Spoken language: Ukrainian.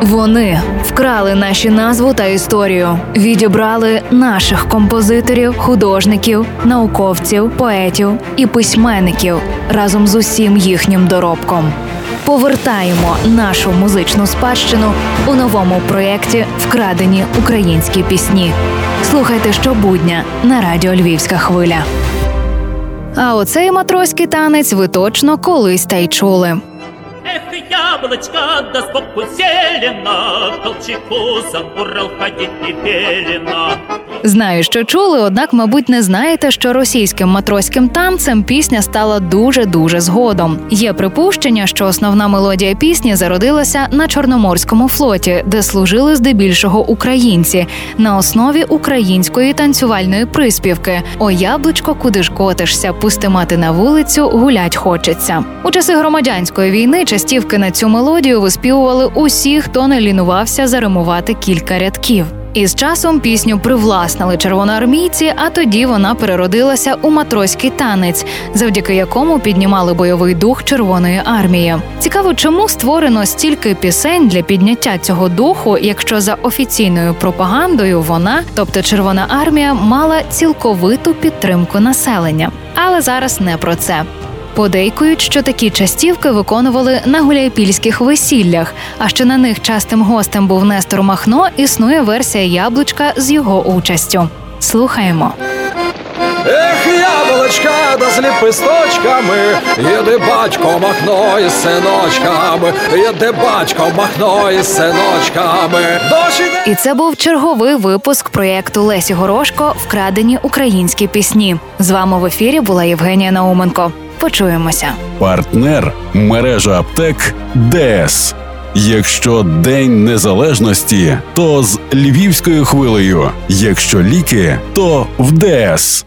Вони вкрали наші назву та історію, відібрали наших композиторів, художників, науковців, поетів і письменників разом з усім їхнім доробком. Повертаємо нашу музичну спадщину у новому проєкті Вкрадені українські пісні. Слухайте щобудня на радіо Львівська хвиля. А оцей матроський танець ви точно колись та й чули. Яблочко, да сбоку зелено, Колчаку забурал ходить не велено. Знаю, що чули, однак, мабуть, не знаєте, що російським матроським танцем пісня стала дуже дуже згодом. Є припущення, що основна мелодія пісні зародилася на Чорноморському флоті, де служили здебільшого українці на основі української танцювальної приспівки О яблучко, куди ж котишся, пусти мати на вулицю, гулять хочеться. У часи громадянської війни частівки на цю мелодію виспівували усі, хто не лінувався заримувати кілька рядків. І з часом пісню привласнили червоноармійці, а тоді вона переродилася у матроський танець, завдяки якому піднімали бойовий дух Червоної армії. Цікаво, чому створено стільки пісень для підняття цього духу, якщо за офіційною пропагандою вона, тобто Червона армія, мала цілковиту підтримку населення. Але зараз не про це. Подейкують, що такі частівки виконували на гуляйпільських весіллях. А що на них частим гостем був Нестор Махно, існує версія яблучка з його участю. Слухаємо. Ех, яблочка, да з ліписточками, Їде батько махно із синочками, Їде батько махно із синочками. І це був черговий випуск проєкту Лесі Горошко Вкрадені українські пісні. З вами в ефірі була Євгенія Науменко. Почуємося. Партнер мережа аптек ДС. Якщо День Незалежності, то з львівською хвилею. Якщо ліки, то в ДС.